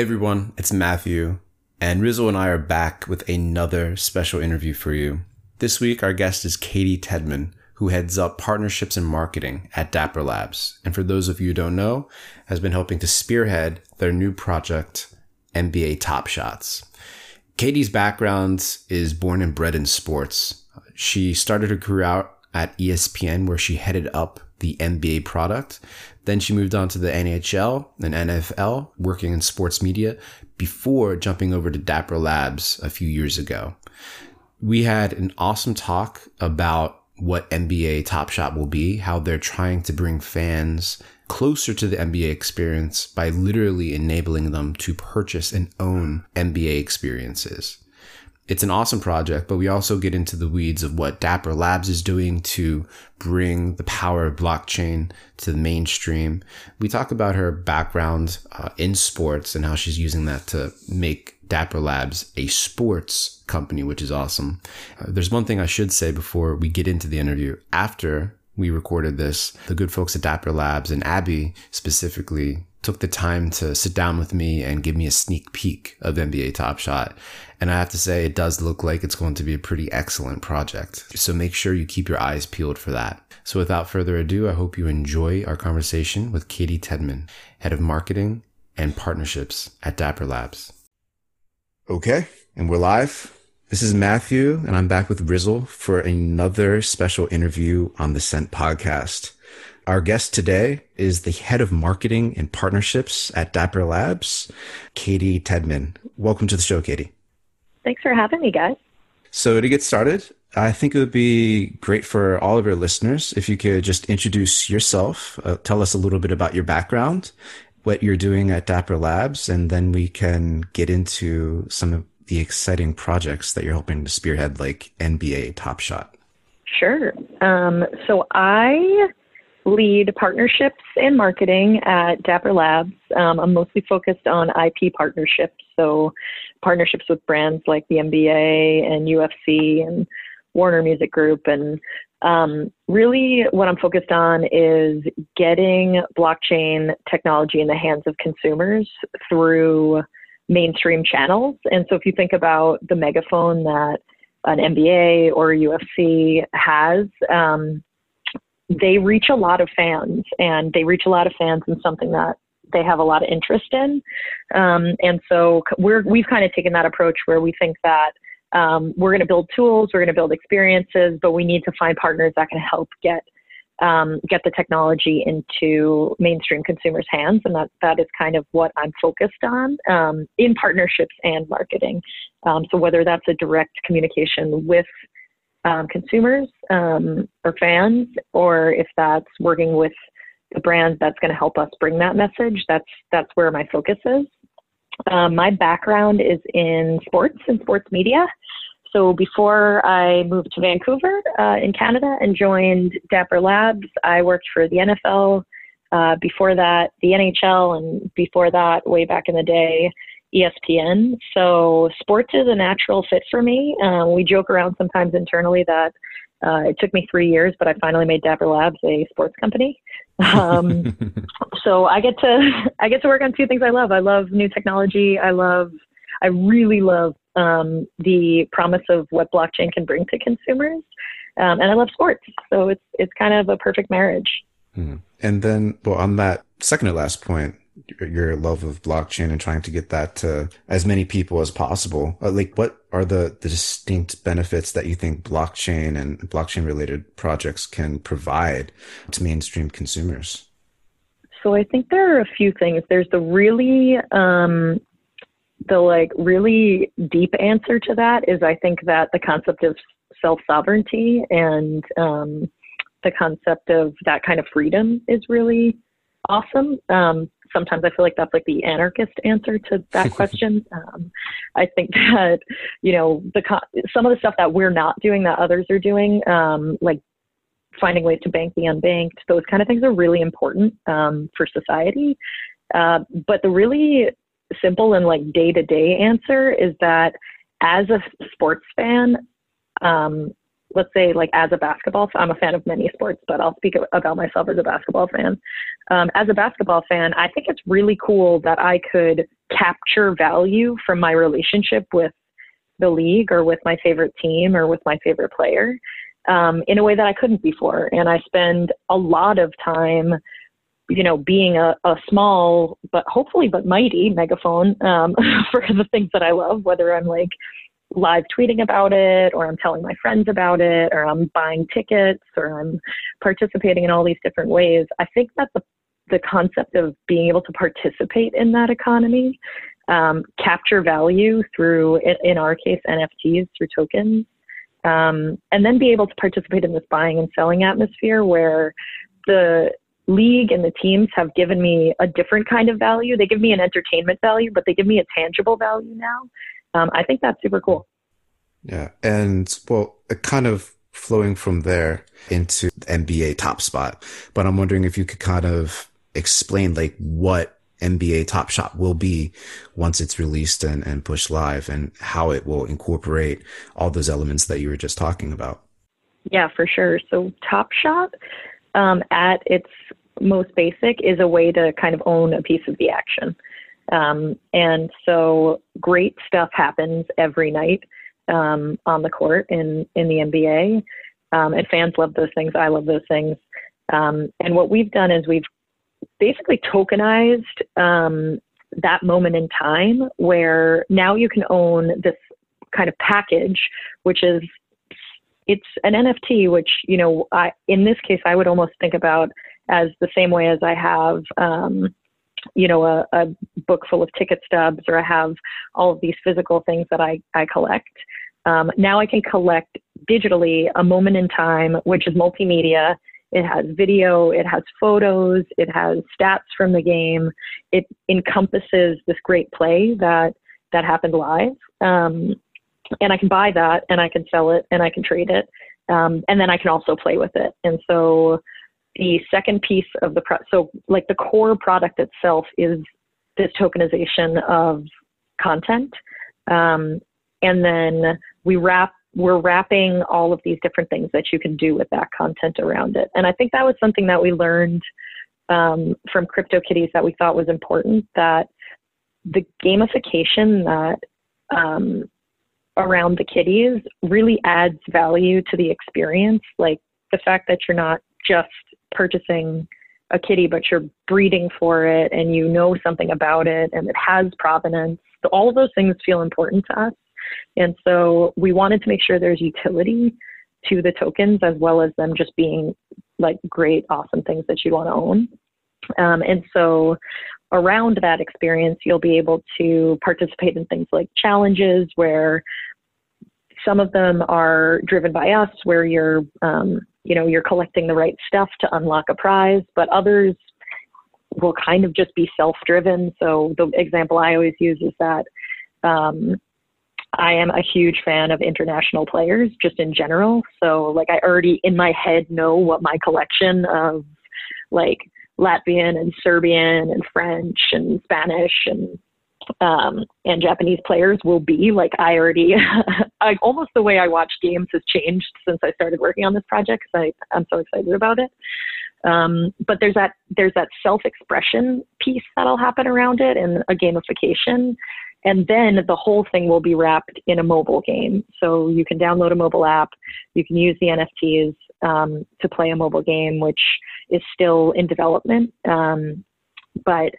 Everyone, it's Matthew, and Rizzle and I are back with another special interview for you. This week, our guest is Caty Tedman, who heads up partnerships and marketing at Dapper Labs. And for those of you who don't know, has been helping to spearhead their new project, NBA Top Shots. Caty's background is born and bred in sports. She started her career out at ESPN, where she headed up the NBA product. Then she moved on to the NHL and NFL, working in sports media before jumping over to Dapper Labs a few years ago. We had an awesome talk about what NBA Top Shot will be, how they're trying to bring fans closer to the NBA experience by literally enabling them to purchase and own NBA experiences. It's an awesome project, but we also get into the weeds of what Dapper Labs is doing to bring the power of blockchain to the mainstream. We talk about her background uh, in sports and how she's using that to make Dapper Labs a sports company, which is awesome. Uh, there's one thing I should say before we get into the interview. After we recorded this, the good folks at Dapper Labs and Abby specifically took the time to sit down with me and give me a sneak peek of NBA Top Shot. And I have to say, it does look like it's going to be a pretty excellent project. So make sure you keep your eyes peeled for that. So without further ado, I hope you enjoy our conversation with Caty Tedman, Head of Marketing and Partnerships at Dapper Labs. Okay, and we're live. This is Matthew, and I'm back with Rizzle for another special interview on the Scent podcast. Our guest today is the head of marketing and partnerships at Dapper Labs, Caty Tedman. Welcome to the show, Caty. Thanks for having me, guys. So, to get started, I think it would be great for all of your listeners if you could just introduce yourself, uh, tell us a little bit about your background, what you're doing at Dapper Labs, and then we can get into some of the exciting projects that you're hoping to spearhead, like NBA Top Shot. Sure. Um, so, I lead partnerships and marketing at Dapper Labs. Um, I'm mostly focused on IP partnerships, so partnerships with brands like the NBA and UFC and Warner Music Group. And um, really, what I'm focused on is getting blockchain technology in the hands of consumers through mainstream channels. And so, if you think about the megaphone that an NBA or UFC has, um, they reach a lot of fans and they reach a lot of fans in something that they have a lot of interest in. Um, and so we're, we've kind of taken that approach where we think that um, we're going to build tools, we're going to build experiences, but we need to find partners that can help get um, get the technology into mainstream consumers' hands, and that that is kind of what I'm focused on um, in partnerships and marketing. Um, so whether that's a direct communication with um, consumers um, or fans, or if that's working with the brand that's going to help us bring that message. That's that's where my focus is. Um, my background is in sports and sports media. So before I moved to Vancouver uh, in Canada and joined Dapper Labs, I worked for the NFL. Uh, before that, the NHL, and before that, way back in the day, ESPN. So sports is a natural fit for me. Uh, we joke around sometimes internally that uh, it took me three years, but I finally made Dapper Labs a sports company. Um, so I get to I get to work on two things I love. I love new technology. I love I really love um, the promise of what blockchain can bring to consumers, um, and I love sports. So it's it's kind of a perfect marriage. Hmm. And then, well, on that second to last point, your love of blockchain and trying to get that to as many people as possible. Uh, like, what are the, the distinct benefits that you think blockchain and blockchain related projects can provide to mainstream consumers? So I think there are a few things. There's the really, um, the like really deep answer to that is I think that the concept of self sovereignty and um, the concept of that kind of freedom is really awesome. Um, sometimes I feel like that's like the anarchist answer to that question. um, I think that you know the some of the stuff that we're not doing that others are doing, um, like finding ways to bank the unbanked, those kind of things are really important um, for society. Uh, but the really simple and like day to day answer is that as a sports fan, um, let's say like as a basketball i'm a fan of many sports but i'll speak about myself as a basketball fan. Um, as a basketball fan i think it's really cool that i could capture value from my relationship with the league or with my favorite team or with my favorite player um, in a way that i couldn't before. And i spend a lot of time you know being a, a small but hopefully but mighty megaphone um, for the things that i love whether i'm like live tweeting about it or I'm telling my friends about it or I'm buying tickets or I'm participating in all these different ways. I think that the the concept of being able to participate in that economy, um, capture value through, in our case, NFTs through tokens, um, and then be able to participate in this buying and selling atmosphere where the league and the teams have given me a different kind of value. They give me an entertainment value, but they give me a tangible value now um, I think that's super cool. Yeah. And well, kind of flowing from there into NBA Top Shot, but I'm wondering if you could kind of explain like what NBA Top Shot will be once it's released and, and pushed live and how it will incorporate all those elements that you were just talking about. Yeah, for sure. So Top Shot um, at its most basic is a way to kind of own a piece of the action. Um, and so great stuff happens every night um, on the court in, in the NBA. Um, and fans love those things. I love those things. Um, and what we've done is we've basically tokenized um, that moment in time where now you can own this kind of package, which is it's an NFT, which you know, I in this case I would almost think about as the same way as I have um, you know, a, a book full of ticket stubs or I have all of these physical things that I, I collect. Um, now I can collect digitally a moment in time, which is multimedia. It has video, it has photos, it has stats from the game. It encompasses this great play that that happened live. Um, and I can buy that, and I can sell it, and I can trade it, um, and then I can also play with it. And so the second piece of the pro- so like the core product itself is this tokenization of content. Um, and then we wrap we're wrapping all of these different things that you can do with that content around it. And i think that was something that we learned um, from CryptoKitties that we thought was important that the gamification that um, around the kitties really adds value to the experience. Like the fact that you're not just purchasing a kitty, but you're breeding for it and you know something about it and it has provenance. All of those things feel important to us. And so we wanted to make sure there's utility to the tokens as well as them just being like great, awesome things that you want to own. Um, and so around that experience, you'll be able to participate in things like challenges where some of them are driven by us, where you're um, you know you're collecting the right stuff to unlock a prize but others will kind of just be self-driven. So the example i always use is that um, i am a huge fan of international players just in general. So like i already in my head know what my collection of like latvian and serbian and french and spanish and um, and Japanese players will be. Like I already, I, almost the way I watch games has changed since I started working on this project because I'm so excited about it. Um, but there's that there's that self-expression piece that'll happen around it and a gamification, and then the whole thing will be wrapped in a mobile game. So you can download a mobile app, you can use the NFTs um, to play a mobile game, which is still in development, um, but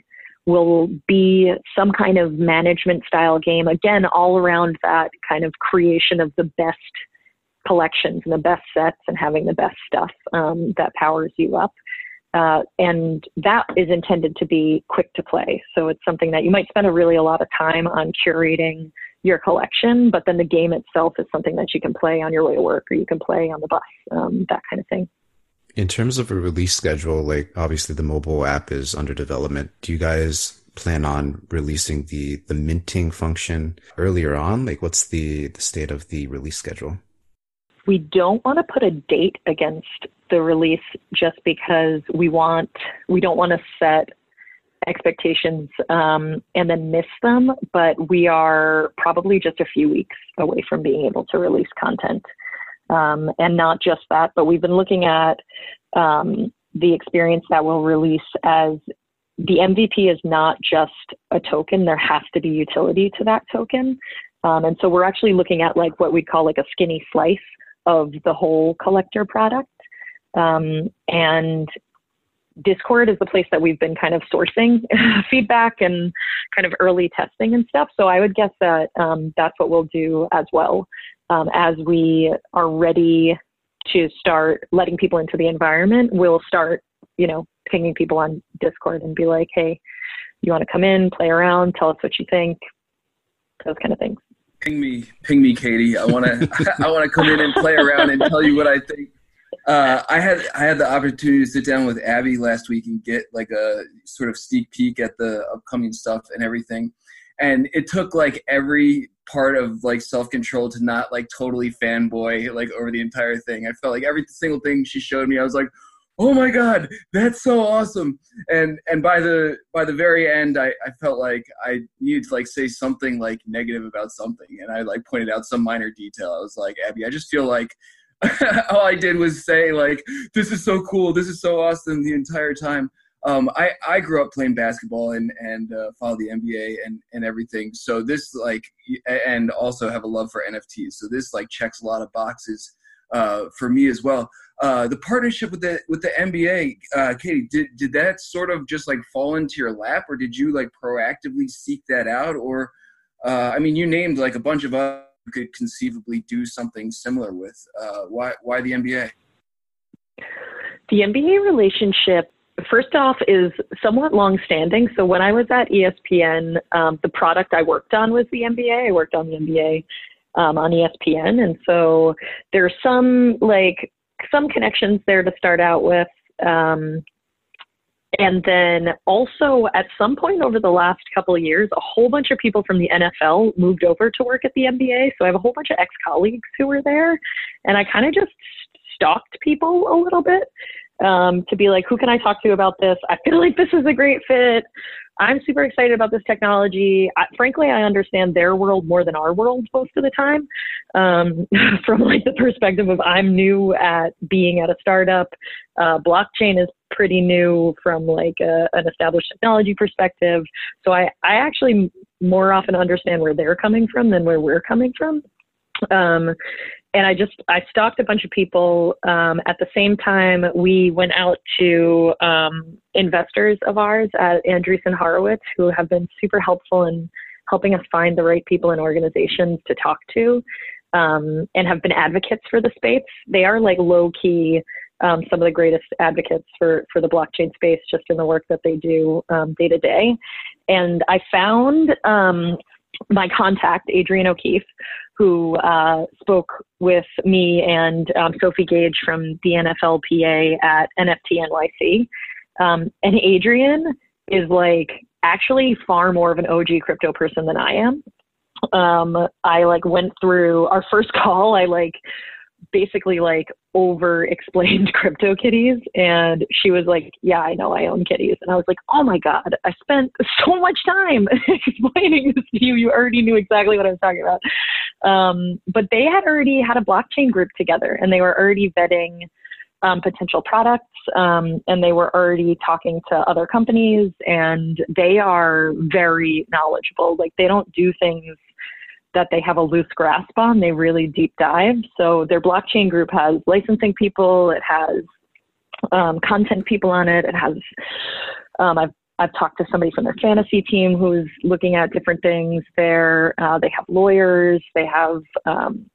will be some kind of management style game. Again, all around that kind of creation of the best collections and the best sets and having the best stuff um, that powers you up. Uh, and that is intended to be quick to play. So it's something that you might spend a really a lot of time on curating your collection, but then the game itself is something that you can play on your way to work or you can play on the bus, um, that kind of thing. In terms of a release schedule, like obviously the mobile app is under development. Do you guys plan on releasing the the minting function earlier on? Like what's the the state of the release schedule? We don't want to put a date against the release just because we want we don't want to set expectations um, and then miss them, but we are probably just a few weeks away from being able to release content. Um, and not just that, but we've been looking at um, the experience that we'll release as the MVP is not just a token. There has to be utility to that token. Um, and so we're actually looking at like what we call like a skinny slice of the whole collector product. Um, and Discord is the place that we've been kind of sourcing feedback and kind of early testing and stuff. So I would guess that um, that's what we'll do as well um, as we are ready to start letting people into the environment. We'll start, you know, pinging people on Discord and be like, hey, you want to come in, play around, tell us what you think, those kind of things. Ping me, ping me, Caty. I want to, I want to come in and play around and tell you what I think uh, I had I had the opportunity to sit down with Abby last week and get like a sort of sneak peek at the upcoming stuff and everything, and it took like every part of like self control to not like totally fanboy like over the entire thing. I felt like every single thing she showed me, I was like, oh my god, that's so awesome. And and by the by the very end, I I felt like I needed to like say something like negative about something, and I like pointed out some minor detail. I was like, Abby, I just feel like all I did was say like, "This is so cool. This is so awesome." The entire time. Um, I I grew up playing basketball and and uh, followed the NBA and and everything. So this like and also have a love for NFTs. So this like checks a lot of boxes uh, for me as well. Uh, the partnership with the with the NBA, uh, Caty, did did that sort of just like fall into your lap, or did you like proactively seek that out? Or uh, I mean, you named like a bunch of other could conceivably do something similar with. Uh, why why the NBA? The NBA relationship, first off, is somewhat long-standing. So when I was at ESPN, um, the product I worked on was the NBA. I worked on the NBA um, on ESPN, and so there's some like some connections there to start out with. Um, and then also at some point over the last couple of years, a whole bunch of people from the NFL moved over to work at the NBA. So I have a whole bunch of ex colleagues who were there. And I kind of just stalked people a little bit um, to be like, who can I talk to about this? I feel like this is a great fit. I'm super excited about this technology. I, frankly, I understand their world more than our world most of the time. Um, from like the perspective of I'm new at being at a startup, uh, blockchain is pretty new from like a, an established technology perspective. So I, I actually more often understand where they're coming from than where we're coming from. Um, and I just I stalked a bunch of people. Um, at the same time, we went out to um, investors of ours at Andreessen Horowitz, who have been super helpful in helping us find the right people and organizations to talk to, um, and have been advocates for the space. They are like low key. Um, some of the greatest advocates for, for the blockchain space just in the work that they do um, day to day. And I found um, my contact, Adrian O'Keefe, who uh, spoke with me and um, Sophie Gage from the NFLPA at NFT NYC. Um, and Adrian is like actually far more of an OG crypto person than I am. Um, I like went through our first call. I like basically like over explained crypto kitties and she was like yeah i know i own kitties and i was like oh my god i spent so much time explaining this to you you already knew exactly what i was talking about um, but they had already had a blockchain group together and they were already vetting um, potential products um, and they were already talking to other companies and they are very knowledgeable like they don't do things that they have a loose grasp on. They really deep dive. So their blockchain group has licensing people. It has um, content people on it. It has um, I've I've talked to somebody from their fantasy team who's looking at different things there. Uh, they have lawyers. They have um,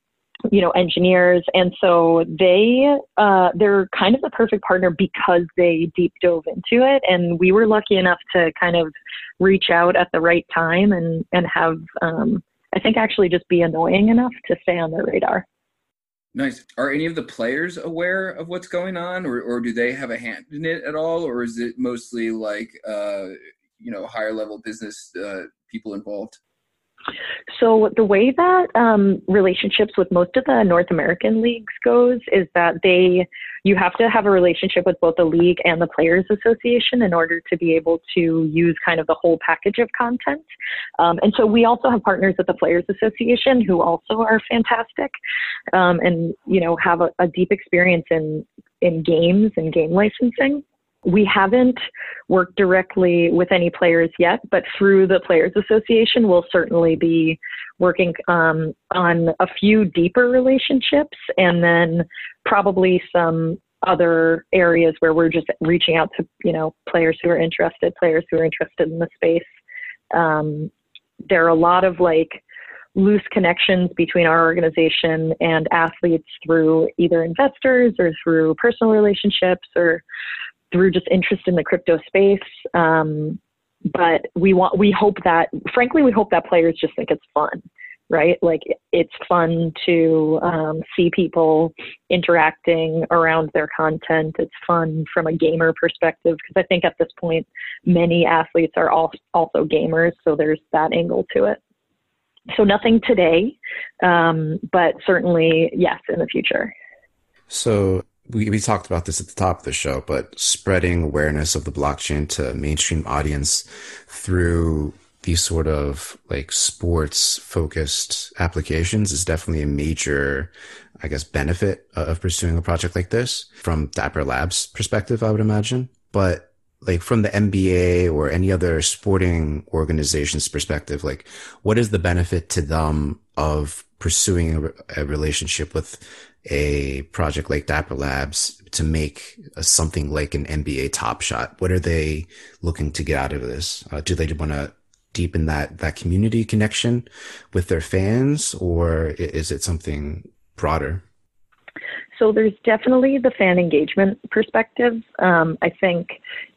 you know engineers and so they uh, they're kind of the perfect partner because they deep dove into it and we were lucky enough to kind of reach out at the right time and and have um, I think actually just be annoying enough to stay on their radar. Nice. Are any of the players aware of what's going on, or, or do they have a hand in it at all, or is it mostly like uh, you know higher level business uh, people involved? So the way that um, relationships with most of the North American leagues goes is that they you have to have a relationship with both the league and the Players Association in order to be able to use kind of the whole package of content. Um, and so we also have partners at the Players Association who also are fantastic um, and you know have a, a deep experience in in games and game licensing. We haven't worked directly with any players yet, but through the Players Association, we'll certainly be working um, on a few deeper relationships and then probably some other areas where we're just reaching out to you know players who are interested, players who are interested in the space. Um, there are a lot of like loose connections between our organization and athletes through either investors or through personal relationships or through just interest in the crypto space. Um, but we want, we hope that, frankly, we hope that players just think it's fun, right? Like it's fun to um, see people interacting around their content. It's fun from a gamer perspective because I think at this point, many athletes are also gamers, so there's that angle to it so nothing today, um, but certainly yes in the future. So we, we talked about this at the top of the show, but spreading awareness of the blockchain to mainstream audience through these sort of like sports focused applications is definitely a major, I guess, benefit of pursuing a project like this from Dapper Labs perspective, I would imagine. But like from the NBA or any other sporting organization's perspective, like what is the benefit to them of pursuing a, a relationship with a project like Dapper Labs to make a, something like an NBA Top Shot? What are they looking to get out of this? Uh, do they want to deepen that that community connection with their fans, or is it something broader? So there's definitely the fan engagement perspective. Um, I think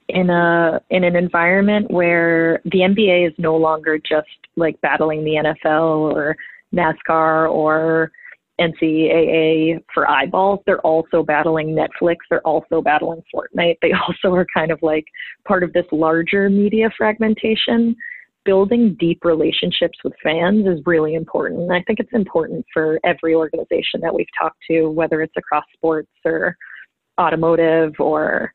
in a in an environment where the NBA is no longer just like battling the NFL or NASCAR or NCAA for eyeballs, they're also battling Netflix. They're also battling Fortnite. They also are kind of like part of this larger media fragmentation. Building deep relationships with fans is really important. I think it's important for every organization that we've talked to, whether it's across sports or automotive or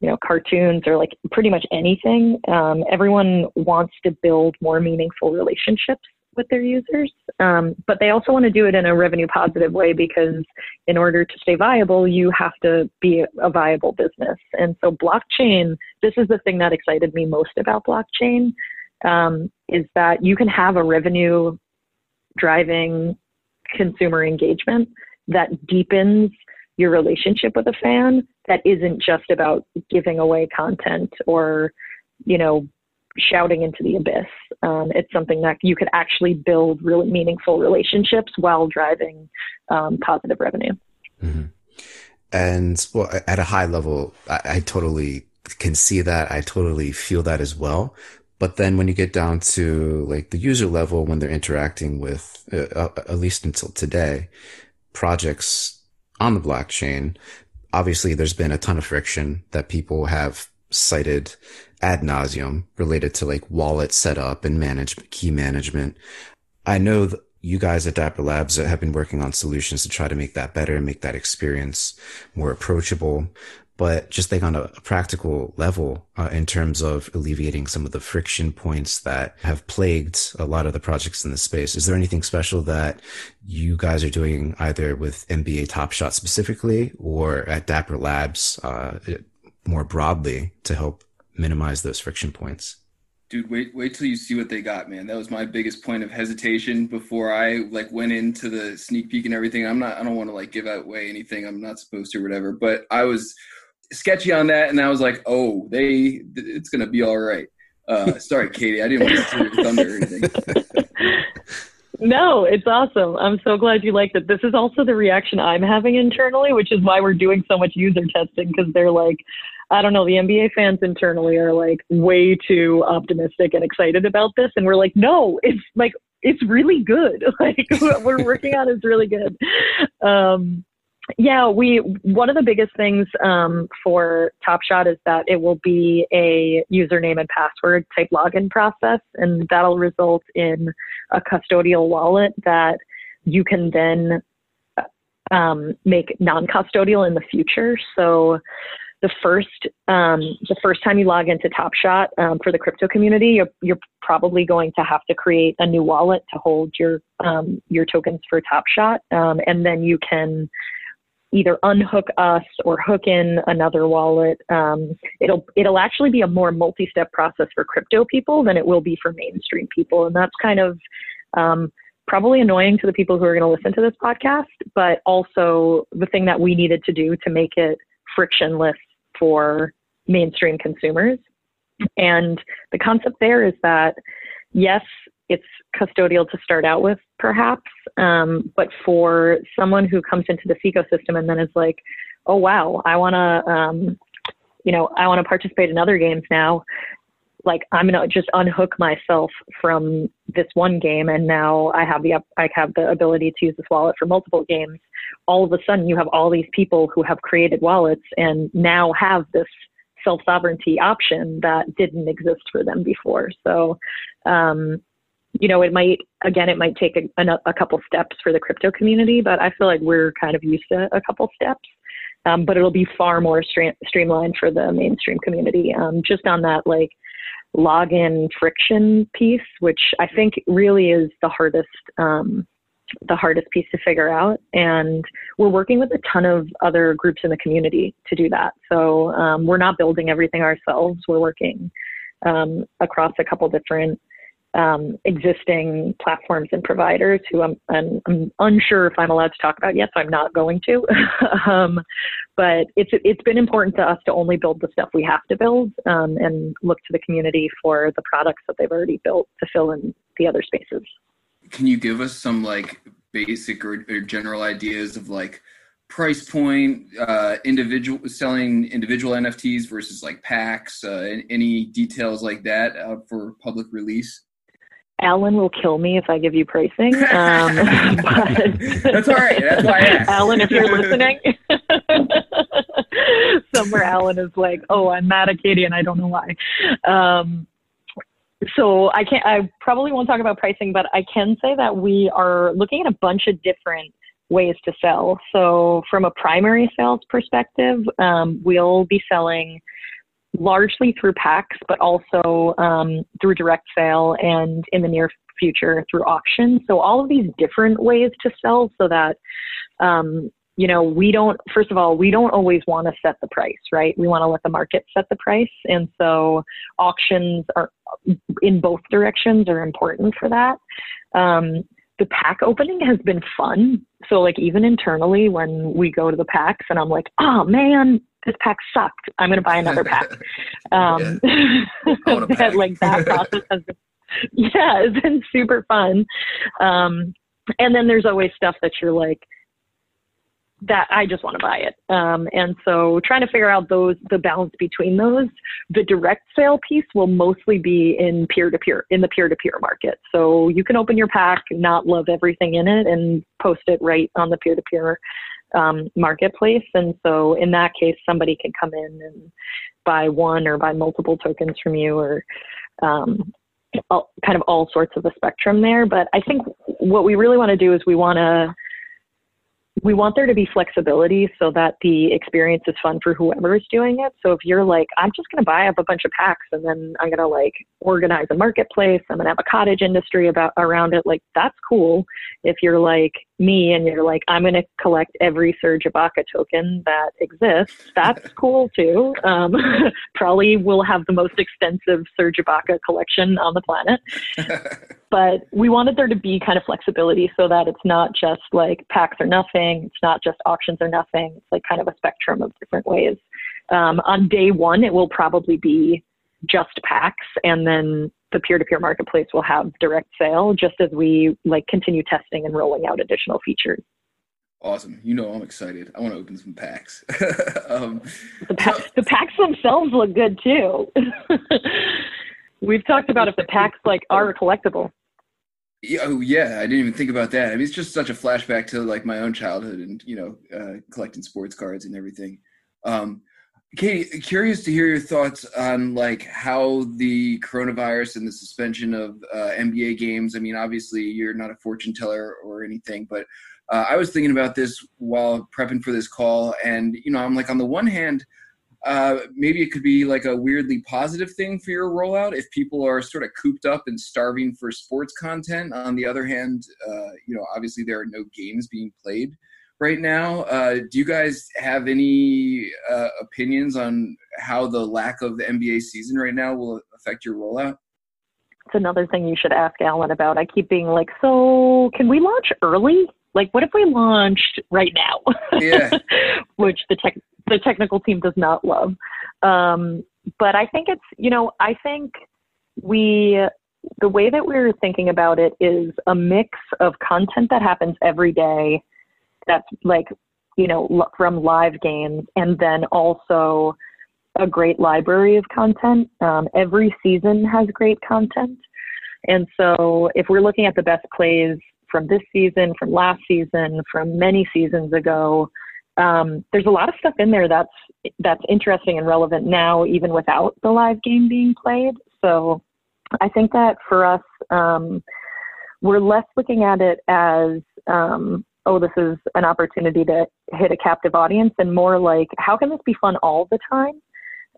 you know cartoons or like pretty much anything um, everyone wants to build more meaningful relationships with their users um, but they also want to do it in a revenue positive way because in order to stay viable you have to be a viable business. And so blockchain this is the thing that excited me most about blockchain um, is that you can have a revenue driving consumer engagement that deepens your relationship with a fan that isn't just about giving away content or, you know, shouting into the abyss. Um, it's something that you could actually build really meaningful relationships while driving um, positive revenue. Mm-hmm. And well, at a high level, I, I totally can see that. I totally feel that as well. But then when you get down to like the user level, when they're interacting with, uh, uh at least until today, projects on the blockchain, obviously there's been a ton of friction that people have cited ad nauseum related to like wallet setup and management, key management. I know you guys at Dapper Labs have been working on solutions to try to make that better and make that experience more approachable but just like on a, practical level uh, in terms of alleviating some of the friction points that have plagued a lot of the projects in the space is there anything special that you guys are doing either with nba top shot specifically or at dapper labs uh, more broadly to help minimize those friction points dude wait wait till you see what they got man that was my biggest point of hesitation before i like went into the sneak peek and everything i'm not i don't want to like give away anything i'm not supposed to or whatever but i was sketchy on that, and I was like, oh, they, it's gonna be all right. Uh, sorry, Caty, I didn't want to steal your thunder or anything. No, it's awesome. I'm so glad you liked it. This is also the reaction I'm having internally, which is why we're doing so much user testing because they're like, I don't know, the NBA fans internally are like way too optimistic and excited about this. And we're like, no, it's like, it's really good. Like, what we're working on is really good. Um, yeah, we one of the biggest things um, for Top Shot is that it will be a username and password type login process, and that'll result in a custodial wallet that you can then um, make non-custodial in the future. So the first um, the first time you log into TopShot um, for the crypto community, you're, you're probably going to have to create a new wallet to hold your um, your tokens for TopShot, um, and then you can either unhook us or hook in another wallet. Um, it'll it'll actually be a more multi-step process for crypto people than it will be for mainstream people, and that's kind of um, probably annoying to the people who are going to listen to this podcast, but also the thing that we needed to do to make it frictionless for mainstream consumers. And the concept there is that yes, it's custodial to start out with, perhaps. Um, but for someone who comes into this ecosystem and then is like, oh, wow, I want to, um, you know, I want to participate in other games now. Like I'm gonna just unhook myself from this one game, and now I have the I have the ability to use this wallet for multiple games. All of a sudden, you have all these people who have created wallets and now have this self sovereignty option that didn't exist for them before. So, um, you know, it might, again, it might take a, a, couple steps for the crypto community, but I feel like we're kind of used to a couple steps. Um, but it'll be far more stre- streamlined for the mainstream community. Um, just on that, like, login friction piece, which I think really is the hardest, um, the hardest piece to figure out. And we're working with a ton of other groups in the community to do that. So um, we're not building everything ourselves. We're working um, across a couple different um, existing platforms and providers who I'm, I'm, I'm, unsure if I'm allowed to talk about yet, so I'm not going to. um, but it's it's been important to us to only build the stuff we have to build um, and look to the community for the products that they've already built to fill in the other spaces. Can you give us some like basic or, or general ideas of like price point, uh, individual selling individual NFTs versus like packs? Uh, any details like that uh, for public release? Alan will kill me if I give you pricing. Um, That's all right. That's why I asked. Alan, if you're listening, somewhere Alan is like, "Oh, I'm mad at Caty, and I don't know why." Um, so I can't. I probably won't talk about pricing, but I can say that we are looking at a bunch of different ways to sell. So from a primary sales perspective, um, we'll be selling largely through packs, but also um, through direct sale and in the near future through auction. So all of these different ways to sell so that, um, you know, we don't, first of all, we don't always want to set the price, right? We want to let the market set the price. And so auctions are in both directions are important for that. Um, the pack opening has been fun. So like even internally when we go to the packs and I'm like, oh man, this pack sucked. I'm going to buy another pack. Um, pack. like that process has been, yeah, it's been super fun. Um, and then there's always stuff that you're like, that I just want to buy it. Um, and so trying to figure out those, the balance between those, the direct sale piece will mostly be in peer to peer, in the peer to peer market. So you can open your pack, not love everything in it and post it right on the peer to peer um, marketplace. And so in that case, somebody can come in and buy one or buy multiple tokens from you or um, all, kind of all sorts of the spectrum there. But I think what we really want to do is we want to we want there to be flexibility so that the experience is fun for whoever is doing it. So if you're like, I'm just going to buy up a bunch of packs and then I'm going to like organize a marketplace, I'm going to have a cottage industry about around it, like that's cool. If you're like me and you're like, I'm going to collect every Serge Ibaka token that exists, that's cool too. Um, probably will have the most extensive Serge Ibaka collection on the planet. but we wanted there to be kind of flexibility so that it's not just like packs or nothing, it's not just auctions or nothing. It's like kind of a spectrum of different ways. Um, on day one, it will probably be just packs, and then the peer-to-peer marketplace will have direct sale, just as we like continue testing and rolling out additional features. Awesome. You know I'm excited. I want to open some packs. um, the, pa- the packs themselves look good too. We've talked about if the packs like are collectible. Yeah, oh yeah, I didn't even think about that. I mean, it's just such a flashback to like my own childhood and you know uh, collecting sports cards and everything. Um, Caty, curious to hear your thoughts on like how the coronavirus and the suspension of uh, NBA games. I mean, obviously you're not a fortune teller or anything, but uh, I was thinking about this while prepping for this call, and you know, I'm like, on the one hand, uh, maybe it could be like a weirdly positive thing for your rollout if people are sort of cooped up and starving for sports content. On the other hand, uh, you know, obviously there are no games being played right now. Uh, do you guys have any uh, opinions on how the lack of the NBA season right now will affect your rollout? It's another thing you should ask Alan about. I keep being like, so can we launch early? Like, what if we launched right now? Yeah. Which the tech the technical team does not love. Um, but I think it's you know I think we the way that we're thinking about it is a mix of content that happens every day that's like you know from live games and then also a great library of content. Um, every season has great content. And so if we're looking at the best plays from this season from last season from many seasons ago um, there's a lot of stuff in there that's that's interesting and relevant now even without the live game being played. So i think that for us um, we're less looking at it as um, oh, this is an opportunity to hit a captive audience, and more like, how can this be fun all the time?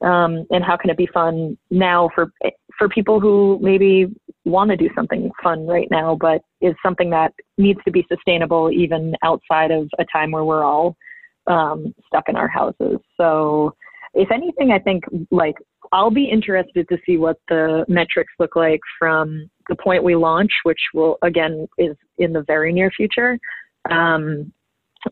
Um, and how can it be fun now for for people who maybe want to do something fun right now, but is something that needs to be sustainable even outside of a time where we're all um, stuck in our houses. So, if anything, I think like I'll be interested to see what the metrics look like from the point we launch, which will again is in the very near future, um,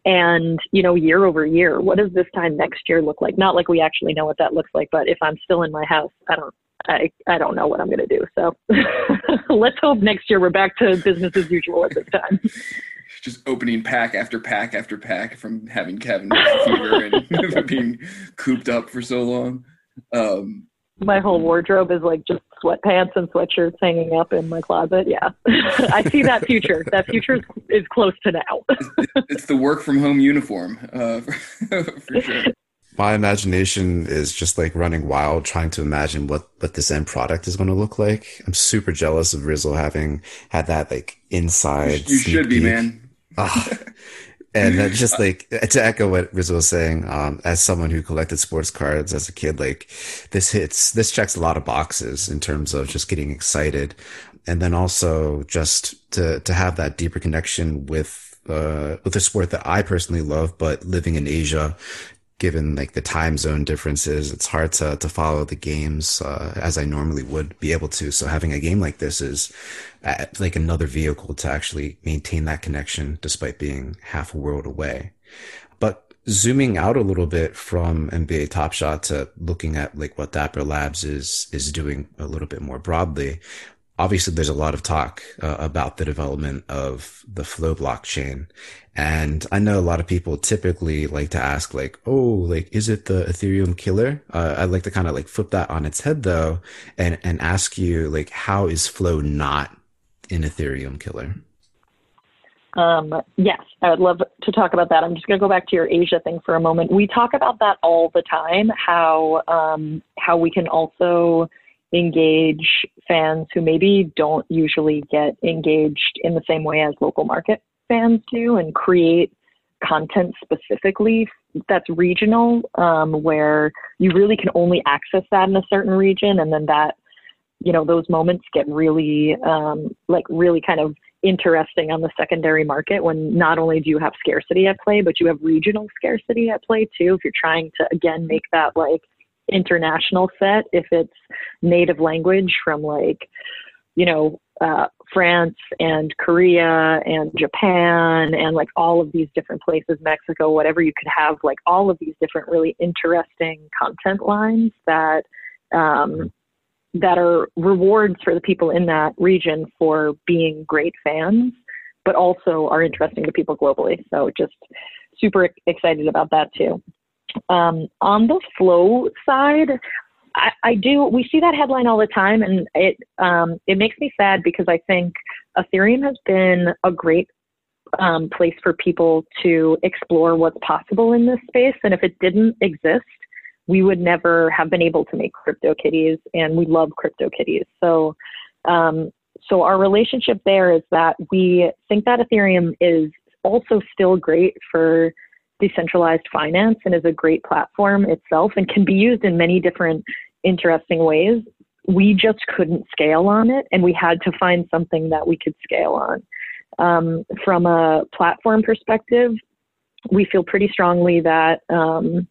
and you know year over year what does this time next year look like? Not like we actually know what that looks like but if i'm still in my house i don't i i don't know what i'm going to do. So let's hope next year we're back to business as usual at this time. Just opening pack after pack after pack from having kevin fever and being cooped up for so long. Um, my whole wardrobe is like just sweatpants and sweatshirts hanging up in my closet. Yeah, I see that future. That future is close to now. it's the work from home uniform, uh, for, for sure. My imagination is just like running wild, trying to imagine what what this end product is going to look like. I'm super jealous of Rizzle having had that like inside. You, you should be, man. Ah, and just like to echo what Rizzle was saying, um, as someone who collected sports cards as a kid, like this hits, this checks a lot of boxes in terms of just getting excited. And then also just to, to have that deeper connection with, uh, with a sport that I personally love, but living in Asia, given like the time zone differences, it's hard to, to follow the games, uh, as I normally would be able to. So having a game like this is uh, like another vehicle to actually maintain that connection despite being half a world away. But zooming out a little bit from NBA Top Shot to looking at like what Dapper Labs is, is doing a little bit more broadly, obviously there's a lot of talk uh, about the development of the flow blockchain and i know a lot of people typically like to ask like oh like is it the ethereum killer uh, i'd like to kind of like flip that on its head though and and ask you like how is flow not an ethereum killer um, yes, I would love to talk about that. I'm just going to go back to your Asia thing for a moment. We talk about that all the time. How um, how we can also engage fans who maybe don't usually get engaged in the same way as local market fans do and create content specifically that's regional um, where you really can only access that in a certain region and then that you know those moments get really um, like really kind of interesting on the secondary market when not only do you have scarcity at play but you have regional scarcity at play too if you're trying to again make that like international set if it's native language from like you know uh, France and Korea and Japan and like all of these different places, Mexico, whatever you could have, like all of these different really interesting content lines that um, that are rewards for the people in that region for being great fans, but also are interesting to people globally. So just super excited about that too. Um, on the flow side, I, I, do. We see that headline all the time, and it um, it makes me sad because I think Ethereum has been a great um, place for people to explore what's possible in this space. And if it didn't exist, we would never have been able to make crypto kitties, and we love crypto kitties. So, um, so our relationship there is that we think that Ethereum is also still great for decentralized finance and is a great platform itself and can be used in many different interesting ways. We just couldn't scale on it, and we had to find something that we could scale on. Um, from a platform perspective, we feel pretty strongly that um,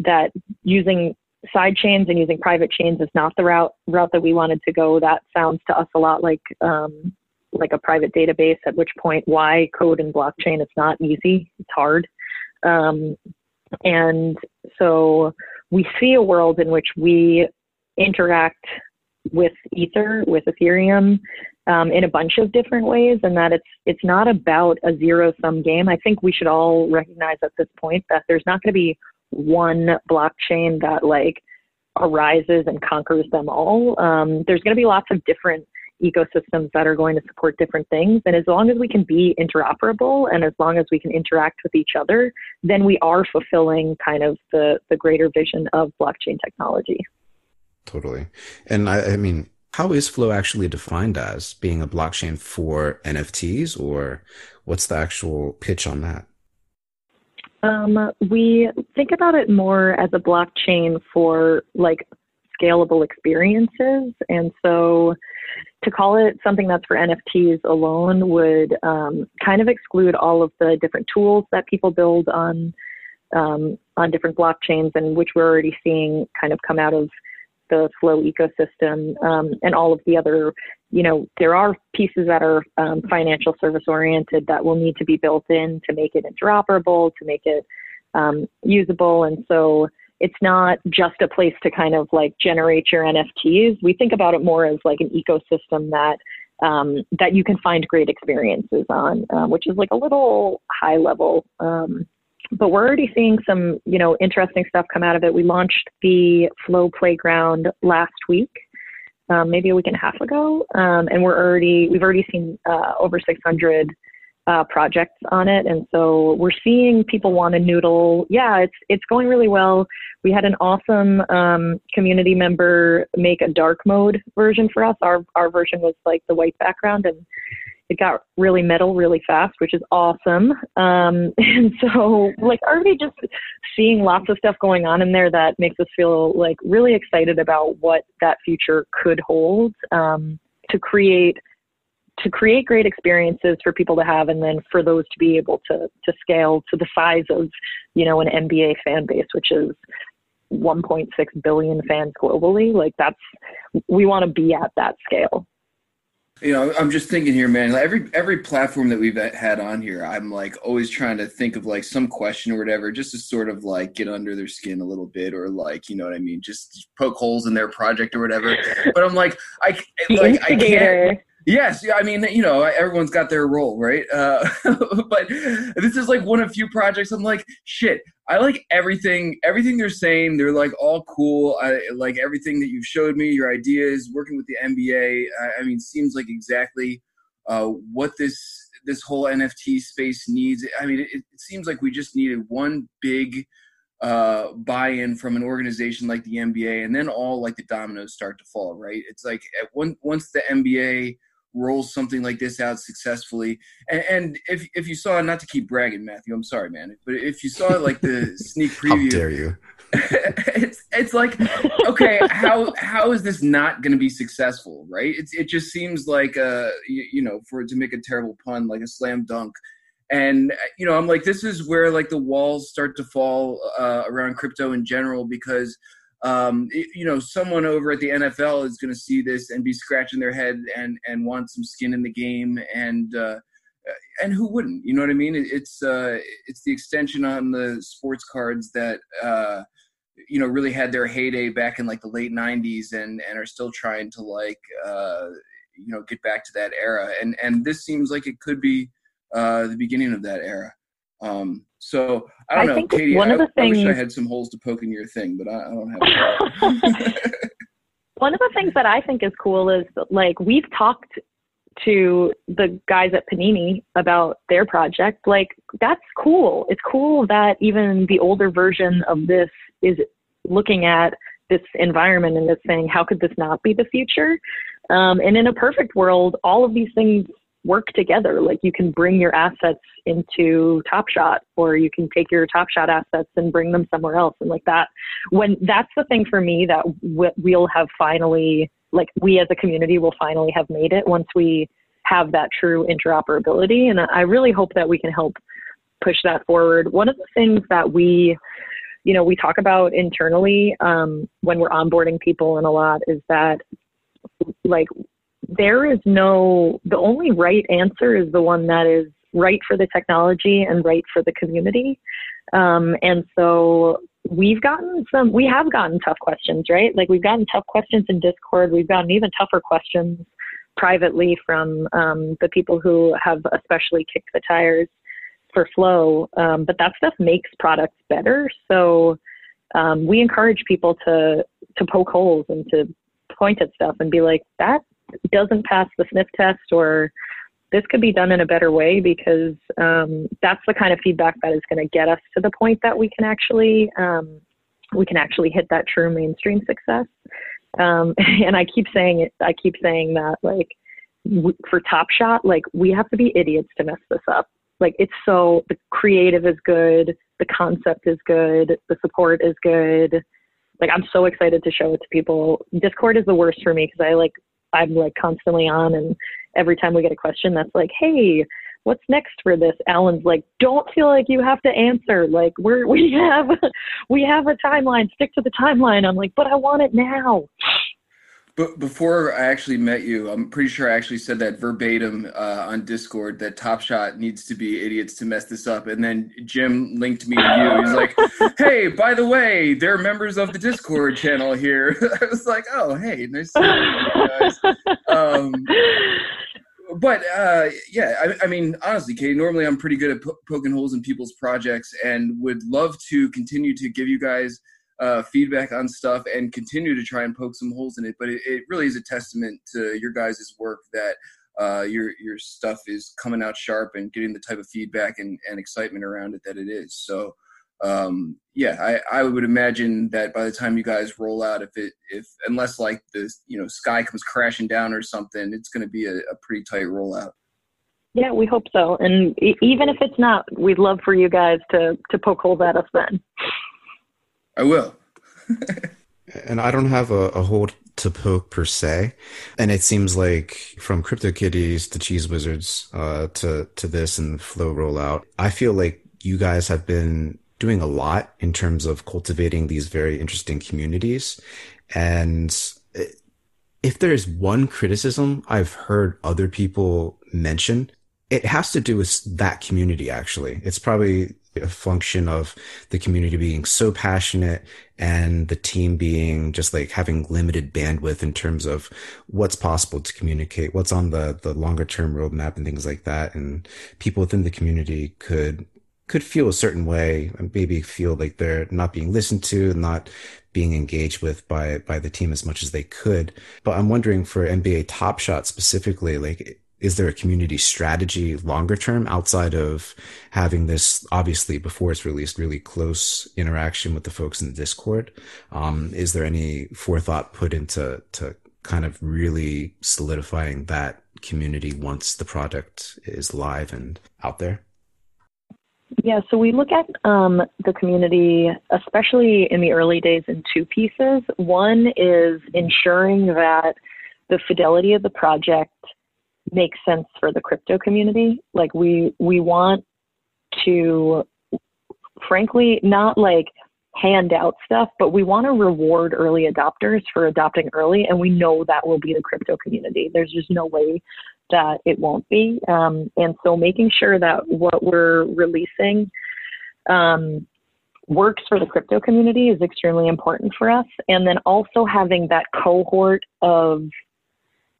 that using side chains and using private chains is not the route route that we wanted to go. That sounds to us a lot like um, like a private database. At which point, why code in blockchain? It's not easy. It's hard. Um, and so we see a world in which we interact with Ether, with Ethereum, um, in a bunch of different ways, and that it's it's not about a zero sum game. I think we should all recognize at this point that there's not going to be one blockchain that like arises and conquers them all. Um, there's going to be lots of different ecosystems that are going to support different things. And as long as we can be interoperable and as long as we can interact with each other, then we are fulfilling kind of the, the greater vision of blockchain technology. Totally. And I, I mean, how is Flow actually defined as being a blockchain for NFTs, or what's the actual pitch on that? Um, we think about it more as a blockchain for like scalable experiences. And so to call it something that's for NFTs alone would um, kind of exclude all of the different tools that people build on um, on different blockchains and which we're already seeing kind of come out of the flow ecosystem um, and all of the other you know there are pieces that are um, financial service oriented that will need to be built in to make it interoperable to make it um, usable. And so it's not just a place to kind of like generate your nfts we think about it more as like an ecosystem that um, that you can find great experiences on um, which is like a little high level. Um, but we're already seeing some, you know, interesting stuff come out of it. We launched the Flow Playground last week, um, maybe a week and a half ago, um, and we're already we've already seen uh, over 600 uh, projects on it, and so we're seeing people want to noodle. Yeah, it's it's going really well. We had an awesome um, community member make a dark mode version for us. Our our version was like the white background, and it got really metal really fast, which is awesome. Um, and so, like, already just seeing lots of stuff going on in there that makes us feel like really excited about what that future could hold um, to create to create great experiences for people to have, and then for those to be able to to scale to the size of you know an NBA fan base, which is 1.6 billion fans globally. Like that's we want to be at that scale you know i'm just thinking here man every every platform that we've had on here i'm like always trying to think of like some question or whatever just to sort of like get under their skin a little bit or like you know what i mean just poke holes in their project or whatever but i'm like i like i can't Yes, I mean, you know, everyone's got their role, right? Uh, but this is like one of few projects. I'm like, shit, I like everything. Everything they're saying, they're like all cool. I like everything that you've showed me. Your ideas, working with the NBA. I, I mean, seems like exactly uh, what this this whole NFT space needs. I mean, it, it seems like we just needed one big uh, buy-in from an organization like the NBA, and then all like the dominoes start to fall. Right? It's like at one once the NBA rolls something like this out successfully. And, and, if if you saw, not to keep bragging, Matthew, I'm sorry, man, but if you saw like the sneak preview, how dare you? it's it's like okay, how how is this not going to be successful, right? It's it just seems like uh you, you know for to make a terrible pun, like a slam dunk. And you know, I'm like, this is where like the walls start to fall uh, around crypto in general because um, you know, someone over at the NFL is going to see this and be scratching their head and and want some skin in the game, and uh, and who wouldn't? You know what I mean? It's uh, it's the extension on the sports cards that uh, you know really had their heyday back in like the late '90s, and and are still trying to like uh, you know get back to that era, and and this seems like it could be uh, the beginning of that era. Um, so I don't I know, Caty. One I, of the things, I wish I had some holes to poke in your thing, but I, I don't have. one of the things that I think is cool is like we've talked to the guys at Panini about their project. Like that's cool. It's cool that even the older version of this is looking at this environment and is saying, how could this not be the future? Um, and in a perfect world, all of these things work together. Like you can bring your assets into Top Shot, or you can take your Top Shot assets and bring them somewhere else. And like that, when that's the thing for me that we'll have finally, like we as a community will finally have made it once we have that true interoperability. And I really hope that we can help push that forward. One of the things that we you know, we talk about internally um, when we're onboarding people and a lot is that like there is no the only right answer is the one that is right for the technology and right for the community. Um, and so we've gotten some we have gotten tough questions right? Like we've gotten tough questions in discord. We've gotten even tougher questions privately from um, the people who have especially kicked the tires for flow. Um, but that stuff makes products better. So um, we encourage people to to poke holes and to point at stuff and be like that doesn't pass the sniff test or this could be done in a better way because um, that's the kind of feedback that is going to get us to the point that we can actually um, we can actually hit that true mainstream success. Um, and I keep saying it. I keep saying that like w- for Top Shot, like we have to be idiots to mess this up. Like it's so the creative is good, the concept is good, the support is good. Like I'm so excited to show it to people. Discord is the worst for me because I like I'm like constantly on, and every time we get a question that's like, "Hey, what's next for this?" Alan's like, "Don't feel like you have to answer. Like we're we have we have a timeline. Stick to the timeline." I'm like, "But I want it now." But before I actually met you, I'm pretty sure I actually said that verbatim uh, on Discord that Top Shot needs to be idiots to mess this up. And then Jim linked me to you. He's like, "Hey, by the way, they're members of the Discord channel here." I was like, "Oh, hey, nice to meet you guys." Um, but uh, yeah, I, I, mean, honestly, Caty, normally I'm pretty good at po- poking holes in people's projects, and would love to continue to give you guys uh, feedback on stuff and continue to try and poke some holes in it. But it, it really is a testament to your guys' work that uh, your your stuff is coming out sharp and getting the type of feedback and, and excitement around it that it is. So um, yeah, I, I would imagine that by the time you guys roll out, if it if unless like the you know sky comes crashing down or something, it's going to be a, a pretty tight rollout. Yeah, we hope so. And even if it's not, we'd love for you guys to to poke holes at us then. I will. and I don't have a, a hole to poke per se. And it seems like from CryptoKitties to Cheeze Wizards uh, to to this and Flow rollout, I feel like you guys have been doing a lot in terms of cultivating these very interesting communities. And if there's one criticism I've heard other people mention, it has to do with that community actually. It's probably a function of the community being so passionate and the team being just like having limited bandwidth in terms of what's possible to communicate, what's on the, the longer term roadmap and things like that. And people within the community could, could feel a certain way and maybe feel like they're not being listened to, and not being engaged with by, by the team as much as they could. But I'm wondering for NBA Top Shot specifically, like, is there a community strategy longer term outside of having this obviously before it's released really close interaction with the folks in the discord um, is there any forethought put into to kind of really solidifying that community once the product is live and out there yeah, so we look at um, the community, especially in the early days, in two pieces. One is ensuring that the fidelity of the project makes sense for the crypto community. Like we we want to frankly not like hand out stuff, but we want to reward early adopters for adopting early, and we know that will be the crypto community. There's just no way that it won't be. Um, and so making sure that what we're releasing um, works for the crypto community is extremely important for us. And then also having that cohort of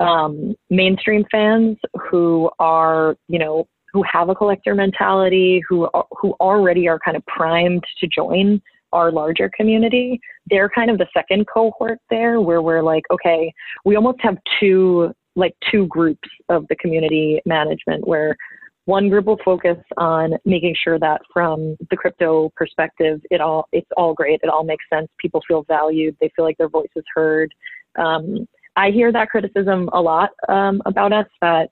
um, mainstream fans who are, you know, who have a collector mentality, who are, who already are kind of primed to join our larger community. They're kind of the second cohort there, where we're like, okay, we almost have two like two groups of the community management where one group will focus on making sure that from the crypto perspective it all it's all great it all makes sense people feel valued they feel like their voice is heard um, I hear that criticism a lot um, about us that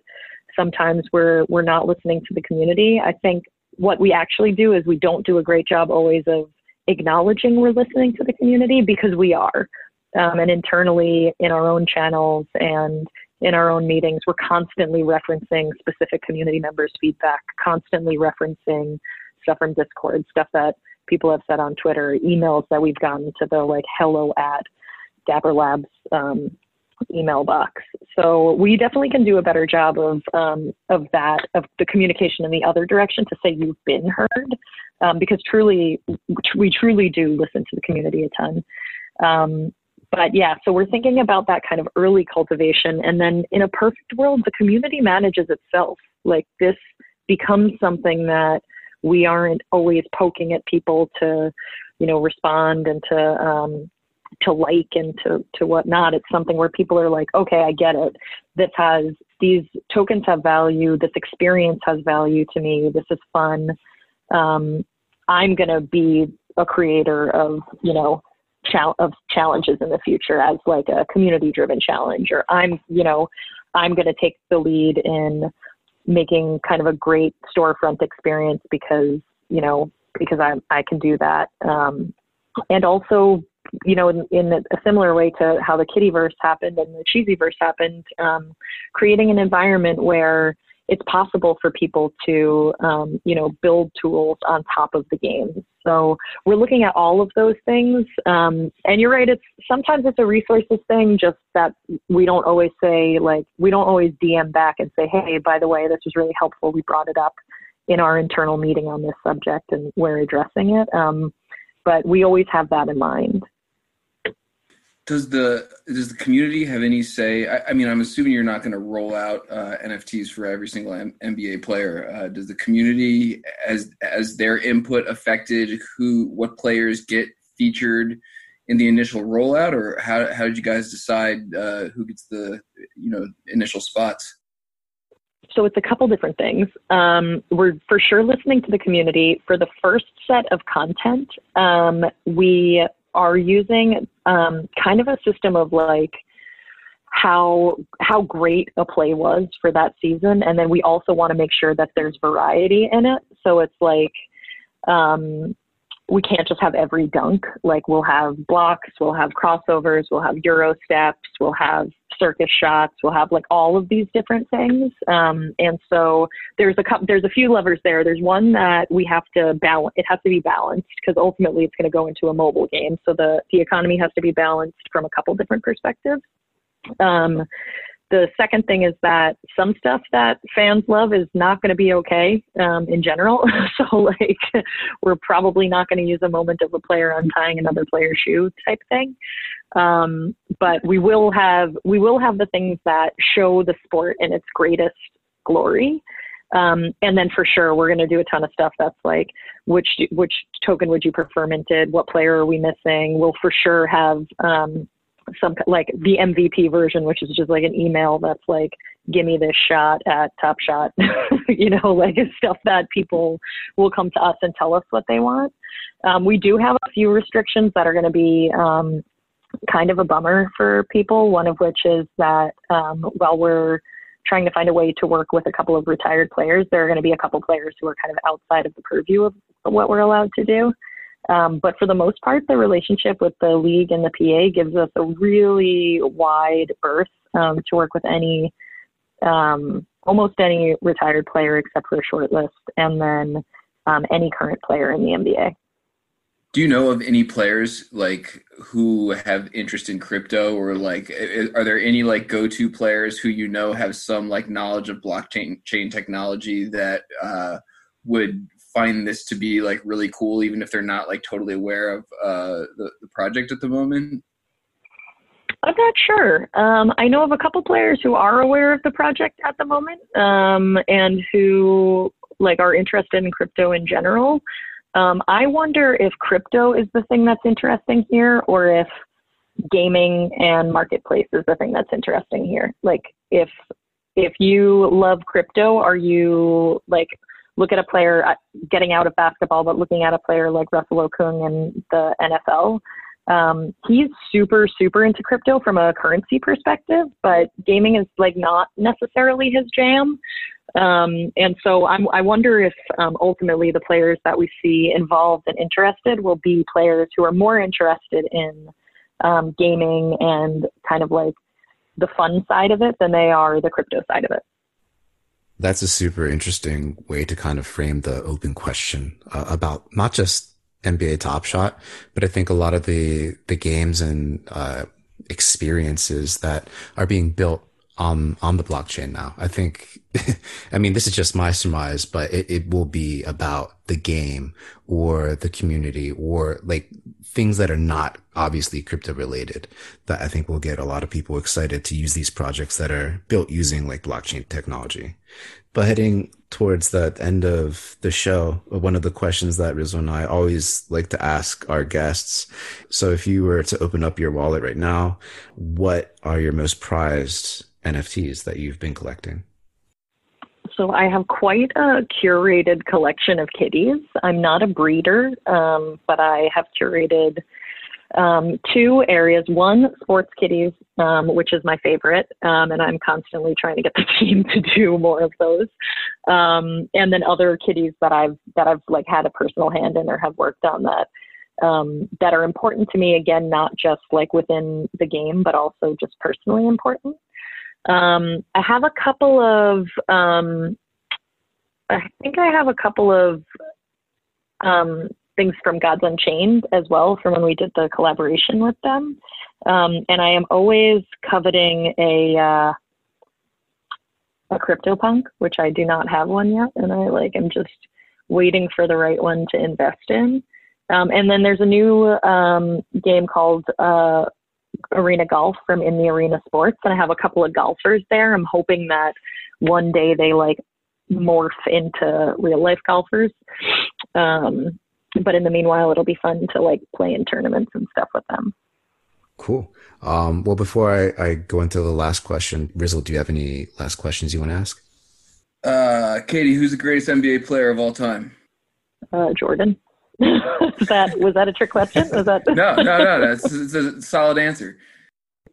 sometimes we're we're not listening to the community. I think what we actually do is we don't do a great job always of acknowledging we're listening to the community because we are. Um, and internally in our own channels and in our own meetings, we're constantly referencing specific community members' feedback, constantly referencing stuff from Discord, stuff that people have said on Twitter, emails that we've gotten to the like hello at Dapper Labs um, email box. So we definitely can do a better job of um, of that of the communication in the other direction to say you've been heard, um, because truly we truly do listen to the community a ton. Um, but yeah, so we're thinking about that kind of early cultivation, and then in a perfect world, the community manages itself. Like this becomes something that we aren't always poking at people to, you know, respond and to um, to like and to to whatnot. It's something where people are like, okay, I get it. This has these tokens have value. This experience has value to me. This is fun. Um, I'm gonna be a creator of you know chal- of challenges in the future as like a community driven challenge, or I'm you know I'm gonna take the lead in making kind of a great storefront experience because you know because I I can do that. Um, and also you know, in, in, a similar way to how the Kittyverse happened and the Cheesyverse happened, um, creating an environment where it's possible for people to, um, you know, build tools on top of the game. So we're looking at all of those things. Um, and you're right, it's sometimes it's a resources thing, just that we don't always say, like, we don't always DM back and say, hey, by the way, this was really helpful. We brought it up in our internal meeting on this subject and we're addressing it. Um, but we always have that in mind does the does the community have any say? I, I mean, I'm assuming you're not going to roll out uh, NFTs for every single M- NBA player. Uh, does the community, as as their input affected who what players get featured in the initial rollout, or how how did you guys decide uh, who gets the you know initial spots? So it's a couple different things. Um, we're for sure listening to the community. For the first set of content, um, we are using um, kind of a system of like how how great a play was for that season, and then we also want to make sure that there's variety in it. So it's like um, we can't just have every dunk. Like we'll have blocks, we'll have crossovers, we'll have euro steps, we'll have circus shots, we'll have like all of these different things. Um, and so there's a couple, there's a few levers there. There's one that we have to balance. It has to be balanced because ultimately it's going to go into a mobile game. So the the economy has to be balanced from a couple different perspectives. Um, the second thing is that some stuff that fans love is not going to be okay um, in general. so, like, we're probably not going to use a moment of a player untying another player's shoe type thing. Um, but we will have we will have the things that show the sport in its greatest glory. Um, and then for sure, we're going to do a ton of stuff that's like, which which token would you prefer minted? What player are we missing? We'll for sure have um, some like the MVP version, which is just like an email that's like, give me this shot at Top Shot, you know, like stuff that people will come to us and tell us what they want. Um, we do have a few restrictions that are going to be um, kind of a bummer for people. One of which is that um, while we're trying to find a way to work with a couple of retired players, there are going to be a couple players who are kind of outside of the purview of what we're allowed to do. Um, but for the most part, the relationship with the league and the PA gives us a really wide berth um, to work with any, um, almost any retired player except for a short list, and then um, any current player in the NBA. Do you know of any players like who have interest in crypto, or like, are there any like go-to players who you know have some like knowledge of blockchain chain technology that uh, would find this to be like really cool, even if they're not like totally aware of uh, the, the project at the moment? I'm not sure. Um, I know of a couple players who are aware of the project at the moment um, and who like are interested in crypto in general. Um, I wonder if crypto is the thing that's interesting here, or if gaming and marketplace is the thing that's interesting here. Like if if you love crypto, are you like look at a player uh, getting out of basketball, but looking at a player like Russell Okung in the NFL, Um, he's super, super into crypto from a currency perspective, but gaming is like not necessarily his jam. Um, and so I'm, i wonder if um, ultimately the players that we see involved and interested will be players who are more interested in um, gaming and kind of like the fun side of it than they are the crypto side of it. That's a super interesting way to kind of frame the open question uh, about not just NBA Top Shot, but I think a lot of the the games and uh, experiences that are being built on on the blockchain now. I think, I mean, this is just my surmise, but it, it will be about the game or the community or like things that are not obviously crypto related that I think will get a lot of people excited to use these projects that are built using like blockchain technology. But heading towards the end of the show, one of the questions that Rizzle and I always like to ask our guests. So if you were to open up your wallet right now, what are your most prized NFTs that you've been collecting? So I have quite a curated collection of kitties. I'm not a breeder, um, but I have curated um, two areas. One, sports kitties, um, which is my favorite, um, and I'm constantly trying to get the team to do more of those. Um, and then other kitties that I've that I've like had a personal hand in or have worked on that um, that are important to me. Again, not just like within the game, but also just personally important. Um, I have a couple of, um, I think I have a couple of um, things from Gods Unchained as well from when we did the collaboration with them. Um, and I am always coveting a, uh, a CryptoPunk, which I do not have one yet. And I like, I'm just waiting for the right one to invest in. Um, and then there's a new um, game called uh, arena golf from in the arena sports and I have a couple of golfers there. I'm hoping that one day they like morph into real life golfers. Um, but in the meanwhile, it'll be fun to like play in tournaments and stuff with them. Cool. Um, well, before I, I, go into the last question, Rizzle, do you have any last questions you want to ask? Uh, Caty, who's the greatest NBA player of all time? Uh, Jordan. that was that a trick question? Was that no, no, no? That's a solid answer.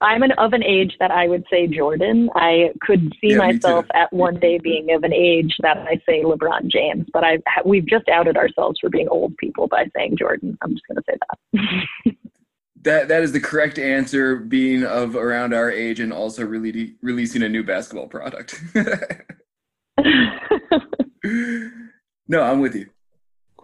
I'm an, of an age that I would say Jordan. I could see yeah, myself at one day being of an age that I say LeBron James, but I we've just outed ourselves for being old people by saying Jordan. I'm just going to say that. that that is the correct answer. Being of around our age and also really releasing a new basketball product. no, I'm with you.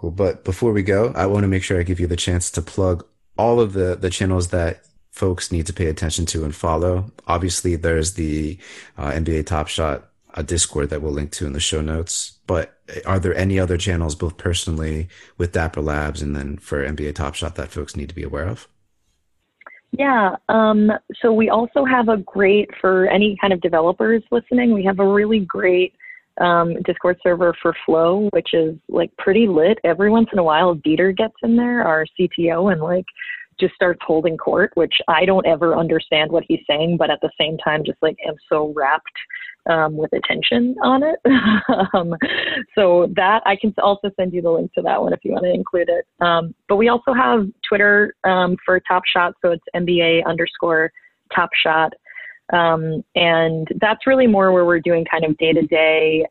Cool. But before we go, I want to make sure I give you the chance to plug all of the, the channels that folks need to pay attention to and follow. Obviously, there's the uh, NBA Top Shot a Discord that we'll link to in the show notes. But are there any other channels, both personally with Dapper Labs and then for NBA Top Shot, that folks need to be aware of? Yeah. Um, so we also have a great, for any kind of developers listening, we have a really great um, Discord server for Flow, which is like pretty lit. Every once in a while, Dieter gets in there, our CTO, and like just starts holding court, which I don't ever understand what he's saying, but at the same time, just like am so wrapped um, with attention on it. um, so that I can also send you the link to that one if you want to include it. Um, but we also have Twitter um, for Top Shot, so it's NBA underscore Top Shot. Um, and that's really more where we're doing kind of day to day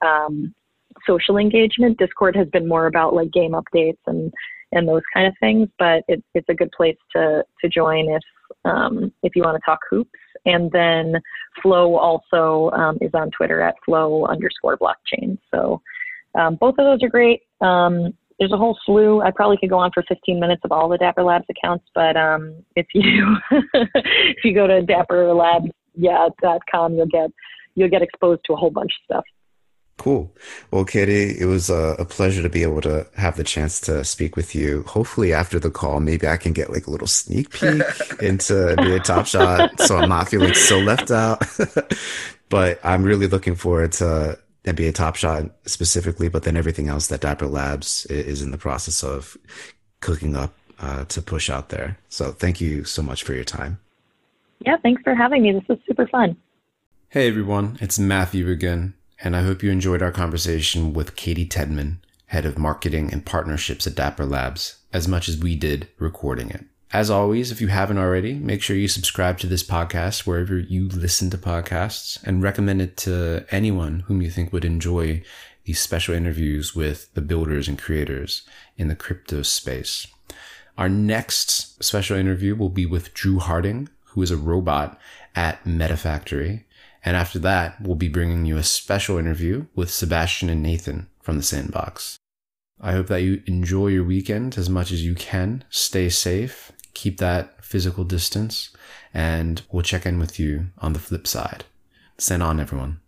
social engagement. Discord has been more about like game updates and and those kind of things, but it, it's a good place to to join if um, if you want to talk hoops. And then Flow also um, is on Twitter at Flow underscore blockchain. So um, both of those are great. Um, there's a whole slew. I probably could go on for 15 minutes of all the Dapper Labs accounts, but um, if you if you go to Dapper Labs yeah, .com, you'll get you'll get exposed to a whole bunch of stuff. Cool. Well, Caty, it was a, a, pleasure to be able to have the chance to speak with you. Hopefully, after the call, maybe I can get like a little sneak peek into NBA Top Shot, so I'm not feeling so left out. but I'm really looking forward to NBA Top Shot specifically, but then everything else that Dapper Labs is in the process of cooking up uh, to push out there. So, thank you so much for your time. Yeah, thanks for having me. This was super fun. Hey everyone, it's Matthew again, and I hope you enjoyed our conversation with Caty Tedman, head of marketing and partnerships at Dapper Labs, as much as we did recording it. As always, if you haven't already, make sure you subscribe to this podcast wherever you listen to podcasts and recommend it to anyone whom you think would enjoy these special interviews with the builders and creators in the crypto space. Our next special interview will be with Drew Harding, who is a robot at MetaFactory. And after that, we'll be bringing you a special interview with Sebastian and Nathan from the Sandbox. I hope that you enjoy your weekend as much as you can. Stay safe keep that physical distance, and we'll check in with you on the flip side. Send on, everyone.